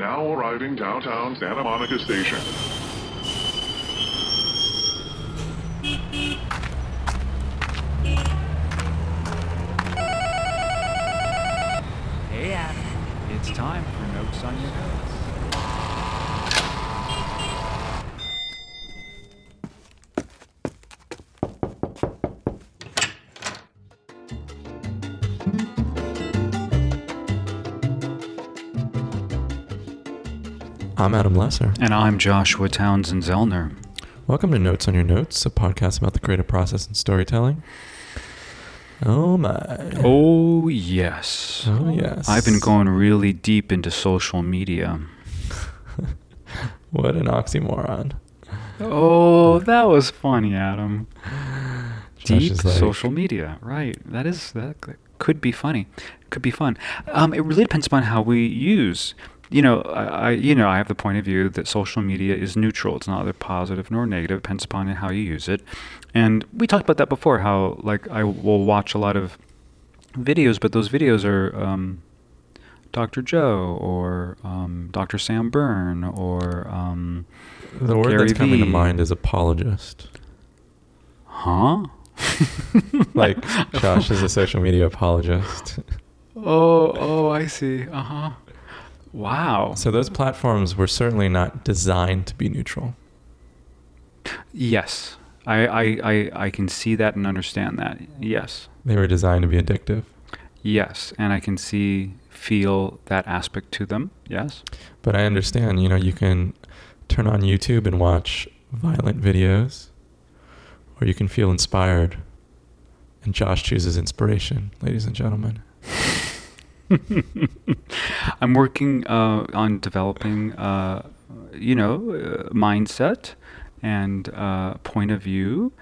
Now arriving downtown Santa Monica Station. I'm Adam Lesser. And I'm Joshua Townsend Zellner. Welcome to Notes on Your Notes, a podcast about the creative process and storytelling. Oh my. Oh, yes. Oh, yes. I've been going really deep into social media. What an oxymoron. Oh, that was funny, Adam. Deep like- social media, right? That is that that could be funny, could be fun. Um, it really depends upon how we use. You know, I, I you know I have the point of view that social media is neutral. It's neither positive nor negative. It depends upon how you use it. And we talked about that before. How like I will watch a lot of videos, but those videos are um, Dr. Joe or um, Dr. Sam Byrne or um, The word Gary that's coming to mind is apologist. huh? Like, Josh is a social media apologist. Oh, oh, I see. Uh huh. Wow. So those platforms were certainly not designed to be neutral. Yes, I, I, I, I can see that and understand that. Yes, They were designed to be addictive. yes, and I can see, feel that aspect to them. Yes. But I understand, you know, you can turn on YouTube and watch violent videos, or you can feel inspired. And Josh chooses inspiration, ladies and gentlemen. I'm working uh, on developing, uh, you know, uh, mindset and uh, point of view.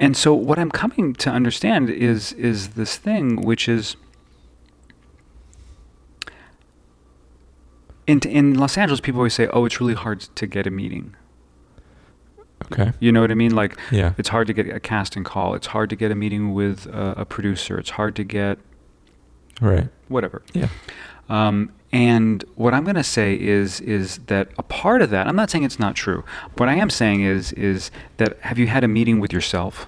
And so, what I'm coming to understand is is this thing, which is in in Los Angeles, people always say, "Oh, it's really hard to get a meeting." Okay. You know what I mean? Like, Yeah. it's hard to get a casting call. It's hard to get a meeting with a, a producer. It's hard to get Right. whatever. Yeah. Um, and what I'm going to say is is that a part of that. I'm not saying it's not true. What I am saying is is that have you had a meeting with yourself?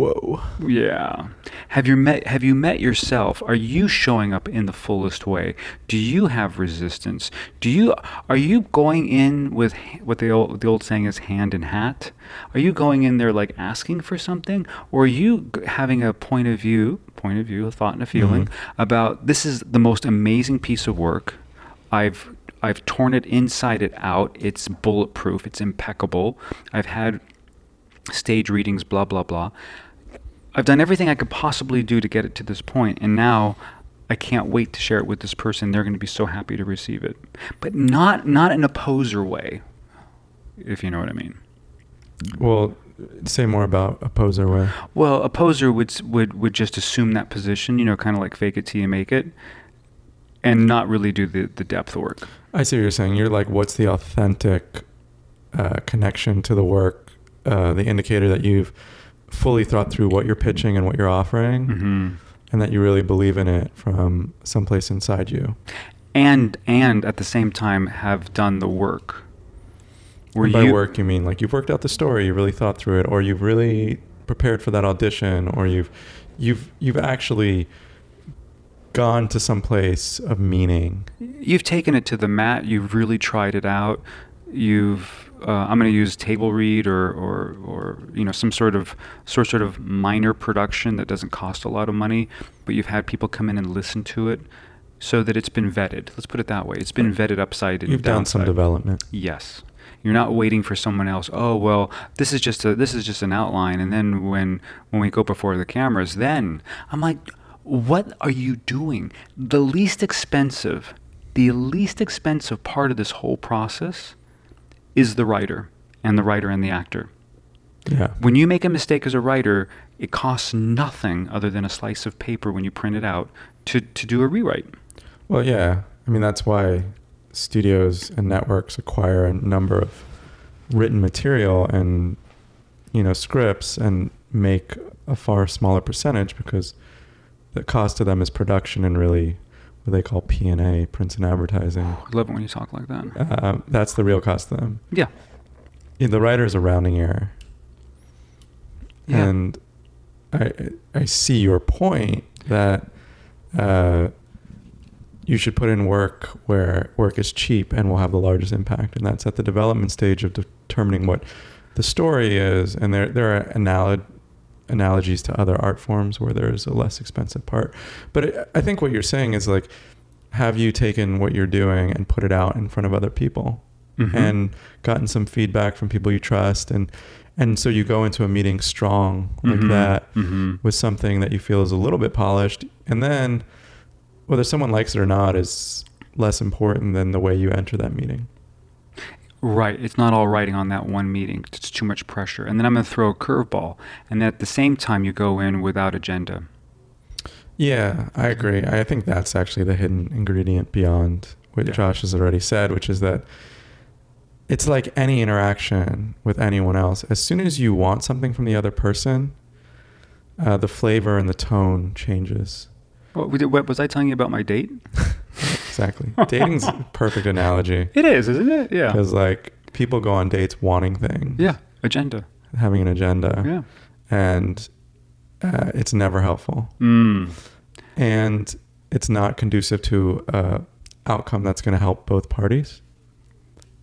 Whoa. Yeah. Have you met Have you met yourself? Are you showing up in the fullest way? Do you have resistance? Do you Are you going in with what the old the old saying is hand in hat? Are you going in there like asking for something, or are you having a point of view, point of view, a thought and a feeling Mhm. about this is the most amazing piece of work. I've I've torn it inside it out. It's bulletproof. It's impeccable. I've had stage readings, blah, blah, blah. I've done everything I could possibly do to get it to this point, and now I can't wait to share it with this person. They're going to be so happy to receive it, but not not in a poser way, if you know what I mean. Well, say more about a poser way. Well, a poser would would would just assume that position, you know, kind of like fake it till you make it, and not really do the the depth work. I see what you're saying. You're like, what's the authentic uh, connection to the work, uh, the indicator that you've fully thought through what you're pitching and what you're offering, hmm and that you really believe in it from someplace inside you. And and at the same time have done the work. Where And by you work, you mean like you've worked out the story, you really thought through it, or you've really prepared for that audition, or you've you've you've actually gone to some place of meaning. you've taken it to the mat. You've really tried it out. You've uh, I'm going to use table read or, or or you know some sort of sort sort of minor production that doesn't cost a lot of money, but you've had people come in and listen to it, so that it's been vetted. Let's put it that way. It's been vetted upside and You've done some development. Yes. You're not waiting for someone else. Oh well, this is just a this is just an outline, and then when when we go before the cameras, then I'm like, what are you doing? The least expensive, the least expensive part of this whole process is the writer and the writer and the actor. Yeah. When you make a mistake as a writer, it costs nothing other than a slice of paper when you print it out to, to do a rewrite. Well, yeah. I mean, that's why studios and networks acquire a number of written material and, you know, scripts and make a far smaller percentage because the cost to them is production and really what they call P&A, prints and advertising. I love it when you talk like that. Um, that's the real cost to them. Yeah. Yeah, the writer is a rounding error. Yeah. And I I see your point that uh, you should put in work where work is cheap and will have the largest impact, and that's at the development stage of determining what the story is. And there there are analog analogies to other art forms where there's a less expensive part. But I- I think what you're saying is like, have you taken what you're doing and put it out in front of other people? Mhm. and gotten some feedback from people you trust and and so you go into a meeting strong like Mhm. that Mhm. with something that you feel is a little bit polished and then whether someone likes it or not is less important than the way you enter that meeting Right. It's not all writing on that one meeting. It's too much pressure. And then I'm going to throw a curveball. And at the same time, you go in without agenda. yeah i agree i think that's actually the hidden ingredient beyond what Yeah. josh has already said which is that it's like any interaction with anyone else as soon as you want something from the other person uh, the flavor and the tone changes What, what was I telling you about my date? Exactly. Dating's a perfect analogy It is, isn't it? Yeah. because like people go on dates wanting things, Yeah. Agenda. having an agenda, Yeah. and uh, it's never helpful, Mm. and it's not conducive to a outcome that's going to help both parties,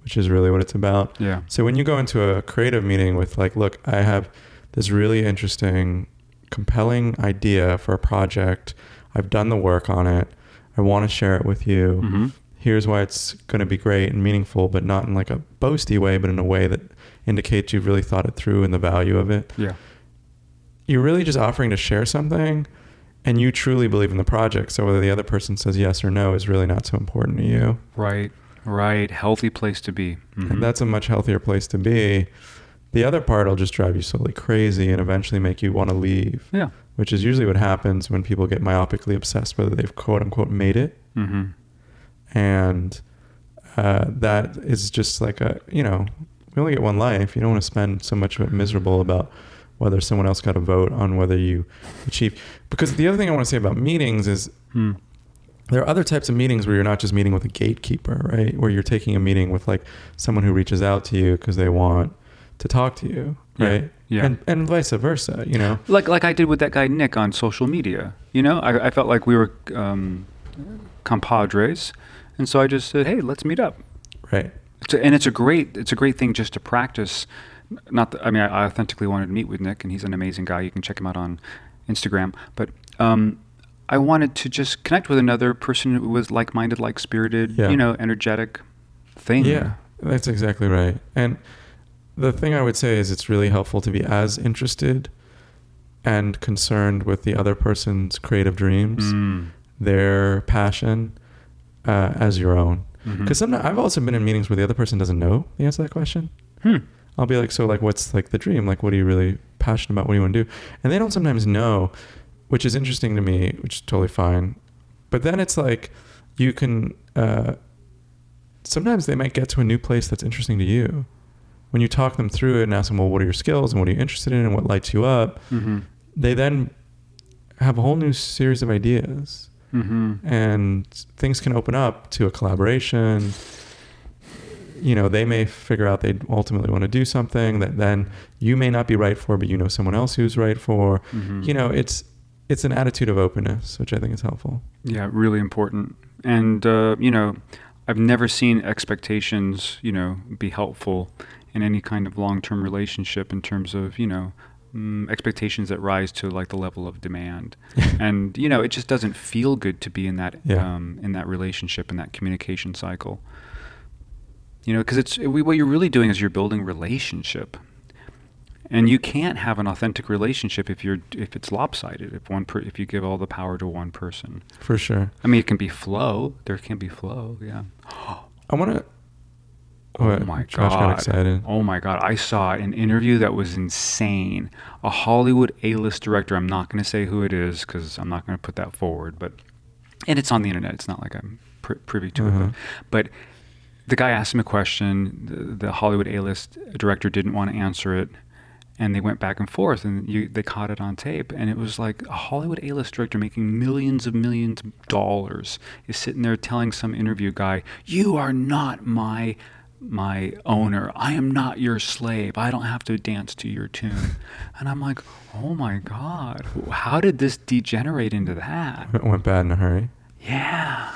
which is really what it's about. Yeah. So when you go into a creative meeting with like, look, I have this really interesting, compelling idea for a project. I've done the work on it. I want to share it with you. hmm Here's why it's going to be great and meaningful, but not in like a boasty way, but in a way that indicates you've really thought it through and the value of it. Yeah. You're really just offering to share something and you truly believe in the project. So whether the other person says yes or no is really not so important to you. Right. Right. Healthy place to be. Mhm. And that's a much healthier place to be. The other part will just drive you slowly crazy and eventually make you want to leave, yeah. Which is usually what happens when people get myopically obsessed whether they've quote unquote made it. hmm And uh, that is just like a, you know, we only get one life. You don't want to spend so much of it miserable about whether someone else got a vote on whether you achieve. Because the other thing I want to say about meetings is Hmm. there are other types of meetings where you're not just meeting with a gatekeeper, right? Where you're taking a meeting with like someone who reaches out to you because they want to talk to you, right? yeah. And and vice versa, you know. Like like I did with that guy Nick on social media. You know, I, I felt like we were um, compadres, and so I just said, "Hey, let's meet up." Right. It's a, and it's a great it's a great thing just to practice. Not that, I mean, I, I authentically wanted to meet with Nick, and he's an amazing guy. You can check him out on Instagram. But um, I wanted to just connect with another person who was like-minded, like-spirited, Yeah. you know, energetic thing. Yeah, that's exactly right. And the thing I would say is it's really helpful to be as interested and concerned with the other person's creative dreams, Mm. their passion, uh, as your own. Because sometimes I've also been in meetings where the other person doesn't know the answer to that question. Hmm. I'll be like, so like, what's like the dream? Like, what are you really passionate about? What do you want to do? And they don't sometimes know, which is interesting to me, which is totally fine. But then it's like, you can, uh, sometimes they might get to a new place that's interesting to you. When you talk them through it and ask them, well, what are your skills and what are you interested in and what lights you up? Mhm. They then have a whole new series of ideas Mhm. and things can open up to a collaboration. You know, they may figure out they ultimately want to do something that then you may not be right for, but you know someone else who's right for. Mhm. You know, it's it's an attitude of openness, which I think is helpful. Yeah, really important. And uh, you know, I've never seen expectations, you know, be helpful in any kind of long-term relationship in terms of, you know, mm, expectations that rise to like the level of demand. and you know, it just doesn't feel good to be in that Yeah. um, in that relationship in that communication cycle. You know, because it's we, what you're really doing is you're building relationship. And you can't have an authentic relationship if you're if it's lopsided. If one per, if you give all the power to one person. For sure. I mean, it can be flow. There can be flow. Yeah. I want to. Oh my Josh god. Oh my god. I saw an interview that was insane. A Hollywood A-list director. I'm not going to say who it is because I'm not going to put that forward. But and it's on the internet. It's not like I'm pri- privy to it. Uh-huh. But, but the guy asked him a question. The, the Hollywood A-list director didn't want to answer it, and they went back and forth, and you, they caught it on tape, and it was like a Hollywood A-list director making millions of millions of dollars is sitting there telling some interview guy, "You are not my." My owner. I am not your slave. I don't have to dance to your tune. And I'm like, oh my God, how did this degenerate into that? It went bad in a hurry. Yeah.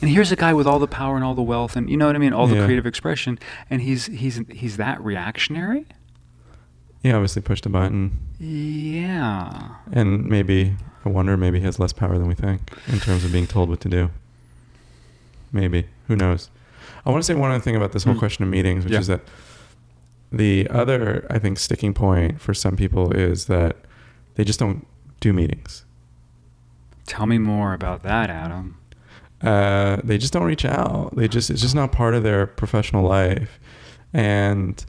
And here's a guy with all the power and all the wealth and you know what I mean, all the Yeah. creative expression, and he's he's he's that reactionary. He obviously pushed a button, Yeah. and maybe I wonder maybe he has less power than we think in terms of being told what to do. Maybe who knows? I want to say one other thing about this whole Mm. question of meetings, which Yeah. is that the other I think sticking point for some people is that they just don't do meetings. Tell me more about that, Adam. uh, they just don't reach out. They just it's just not part of their professional life, and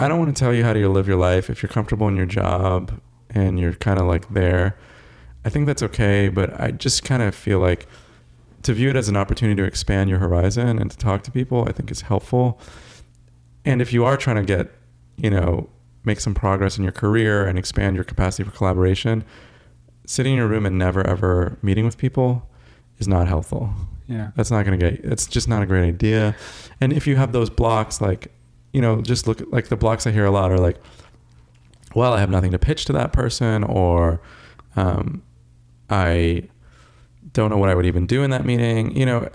I don't want to tell you how to live your life. If you're comfortable in your job and you're kind of like there, I think that's okay. But I just kind of feel like to view it as an opportunity to expand your horizon and to talk to people, I think is helpful. And if you are trying to get, you know, make some progress in your career and expand your capacity for collaboration, sitting in your room and never ever meeting with people is not helpful. Yeah. That's not going to get, it's just not a great idea. And if you have those blocks, like, you know, just look at like the blocks I hear a lot are like, well, I have nothing to pitch to that person, or um, I don't know what I would even do in that meeting. You know,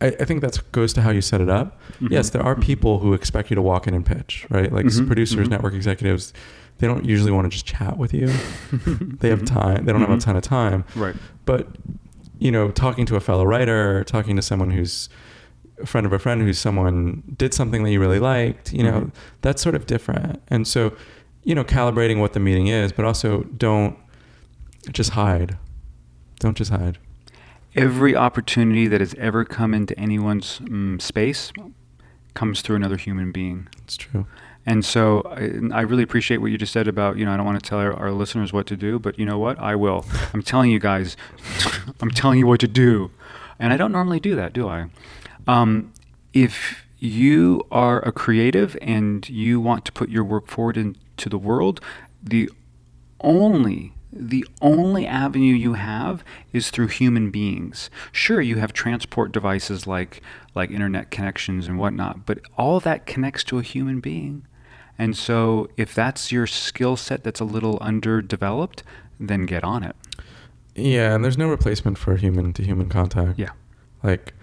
I, I think that goes to how you set it up. Mhm. Yes, there are Mhm. people who expect you to walk in and pitch, right? Like Mhm, producers, mhm. network executives, they don't usually want to just chat with you. they have Mhm. time. They don't have a Mhm. ton of time. Right. But you know, talking to a fellow writer, talking to someone who's a friend of a friend who's someone did something that you really liked, you know, that's sort of different. And so, you know, calibrating what the meeting is, but also don't just hide. Don't just hide. Every opportunity that has ever come into anyone's mm, space comes through another human being. It's true. And so I, I really appreciate what you just said about, you know, I don't want to tell our, our listeners what to do, but you know what? I will. I'm telling you guys, I'm telling you what to do. And I don't normally do that, do I? Um, if you are a creative and you want to put your work forward into the world, the only the only avenue you have is through human beings. Sure, you have transport devices like like internet connections and whatnot, but all that connects to a human being. And so, if that's your skill set that's a little underdeveloped, then get on it. Yeah, and there's no replacement for human to human contact. Yeah. Like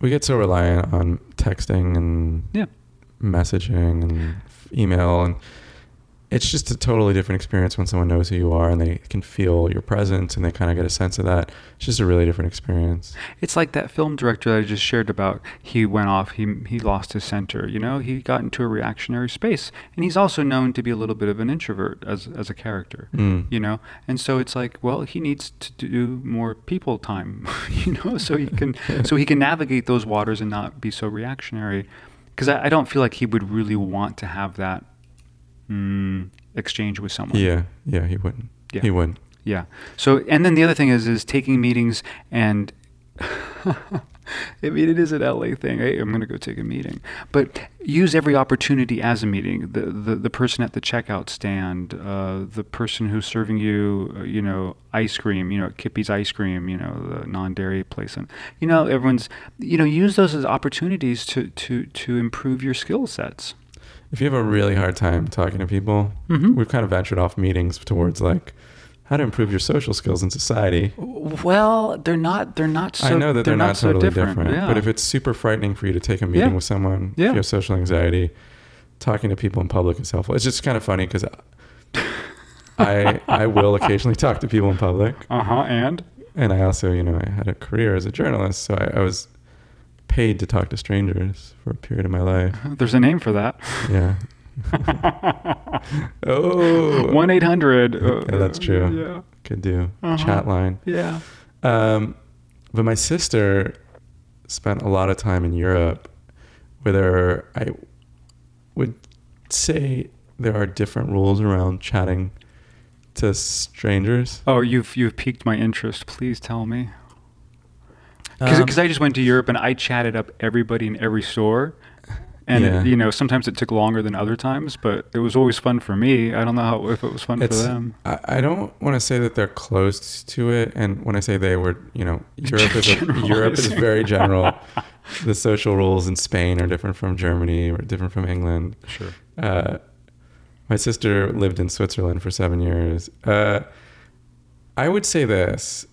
we get so reliant on texting and Yeah. messaging and email and it's just a totally different experience when someone knows who you are and they can feel your presence and they kind of get a sense of that. It's just a really different experience. It's like that film director that I just shared about. He went off. He he lost his center. You know, he got into a reactionary space, and he's also known to be a little bit of an introvert as as a character. Mm. You know, and so it's like, well, he needs to do more people time. you know, so he can so he can navigate those waters and not be so reactionary. Because I, I don't feel like he would really want to have that mm, exchange with someone. Yeah, yeah, he wouldn't. Yeah. He wouldn't. Yeah. So, and then the other thing is, is taking meetings and. I mean, it is an LA thing. Hey, I'm going to go take a meeting, but use every opportunity as a meeting. The the, the person at the checkout stand, uh, the person who's serving you, uh, you know, ice cream, you know, Kippy's ice cream, you know, the non-dairy place, and you know, everyone's, you know, use those as opportunities to to to improve your skill sets. If you have a really hard time talking to people, Mhm. we've kind of ventured off meetings towards like how to improve your social skills in society. Well, they're not. They're not. So, I know that they're, not, so totally different. different, Yeah. but if it's super frightening for you to take a meeting Yeah. with someone, if you have social anxiety, talking to people in public is helpful. It's just kind of funny because I I will occasionally talk to people in public, uh huh, and and I also you know I had a career as a journalist, so I, I was paid to talk to strangers for a period of my life. There's a name for that. Yeah. oh, One eight hundred. Yeah, that's true. Yeah. could do Uh-huh. chat line. Yeah. Um, but my sister spent a lot of time in Europe, where there I would say there are different rules around chatting to strangers. Oh, you've you've piqued my interest. Please tell me. Because Um, I just went to Europe and I chatted up everybody in every store, And Yeah. it, you know, sometimes it took longer than other times, but it was always fun for me. I don't know how if it was fun It's, for them. I, I don't want to say that they're close to it, and when I say they were, you know, Europe is a, Europe is very general. the social rules in Spain are different from Germany or different from England. Sure. Uh, my sister lived in Switzerland for seven years. Uh, I would say this.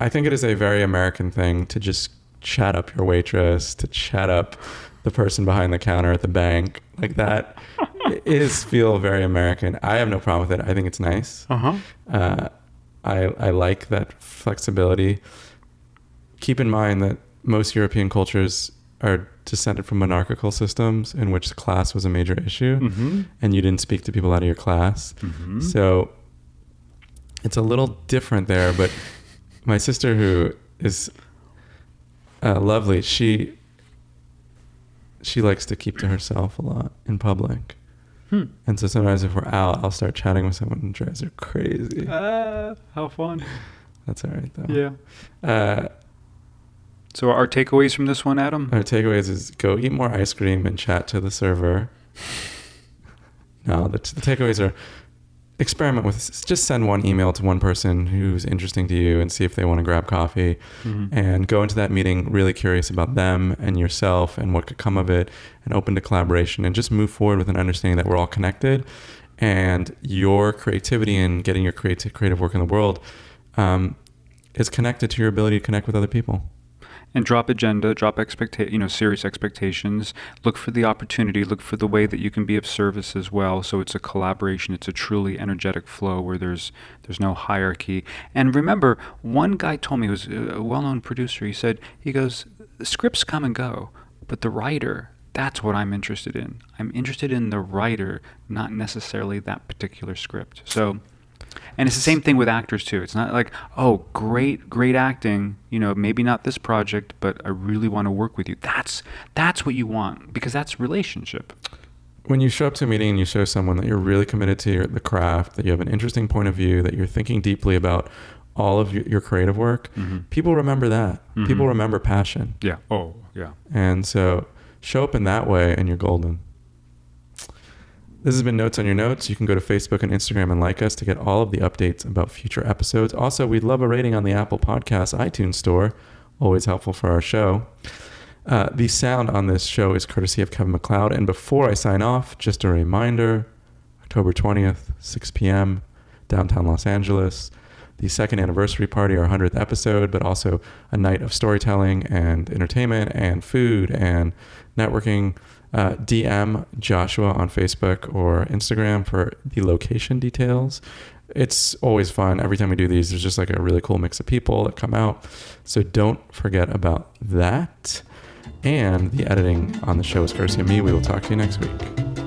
I think it is a very American thing to just chat up your waitress, to chat up the person behind the counter at the bank. Like that is feel very American. I have no problem with it. I think it's nice. Uh huh. Uh, I, I like that flexibility. Keep in mind that most European cultures are descended from monarchical systems in which class was a major issue Mm-hmm. and you didn't speak to people out of your class. Mm-hmm. So it's a little different there. But my sister, who is uh, lovely, she she likes to keep to herself a lot in public. Hmm. And so sometimes if we're out, I'll start chatting with someone and drives her crazy. Uh, how fun. That's all right though. Yeah. Uh, So our takeaways from this one, Adam? our takeaways is go eat more ice cream and chat to the server. No, the, the takeaways are experiment with this. just send one email to one person who's interesting to you and see if they want to grab coffee Mhm. and go into that meeting really curious about them and yourself and what could come of it and open to collaboration and just move forward with an understanding that we're all connected and your creativity and getting your creative creative work in the world um, is connected to your ability to connect with other people. And drop agenda, drop expecta- you know, serious expectations. Look for the opportunity. Look for the way that you can be of service as well. So it's a collaboration. It's a truly energetic flow where there's there's no hierarchy. And remember, one guy told me, he was a well-known producer. He said, he goes, scripts come and go, but the writer. That's what I'm interested in. I'm interested in the writer, not necessarily that particular script. So, and it's the same thing with actors too. It's not like, oh, great, great acting. You know, maybe not this project, but I really want to work with you. That's that's what you want because that's relationship. when you show up to a meeting and you show someone that you're really committed to your, the craft, that you have an interesting point of view, that you're thinking deeply about all of your, your creative work, Mhm. people remember that. Mhm. People remember passion. Yeah. Oh, yeah. And so show up in that way and you're golden. This has been Notes on Your Notes. You can go to Facebook and Instagram and like us to get all of the updates about future episodes. Also, we'd love a rating on the Apple Podcast iTunes Store. Always helpful for our show. Uh, the sound on this show is courtesy of Kevin MacLeod. And before I sign off, just a reminder October 20th, 6 p.m., downtown Los Angeles. The second anniversary party, our 100th episode, but also a night of storytelling and entertainment and food and networking. Uh, DM Joshua on Facebook or Instagram for the location details. It's always fun. Every time we do these, there's just like a really cool mix of people that come out. So don't forget about that. And the editing on the show is courtesy of me. We will talk to you next week.